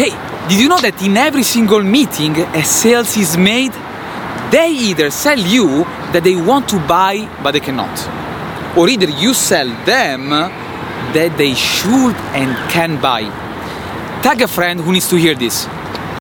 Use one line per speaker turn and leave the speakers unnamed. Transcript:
Hey, did you know that in every single meeting a sales is made? They either sell you that they want to buy but they cannot, or either you sell them that they should and can buy. Tag a friend who needs to hear this.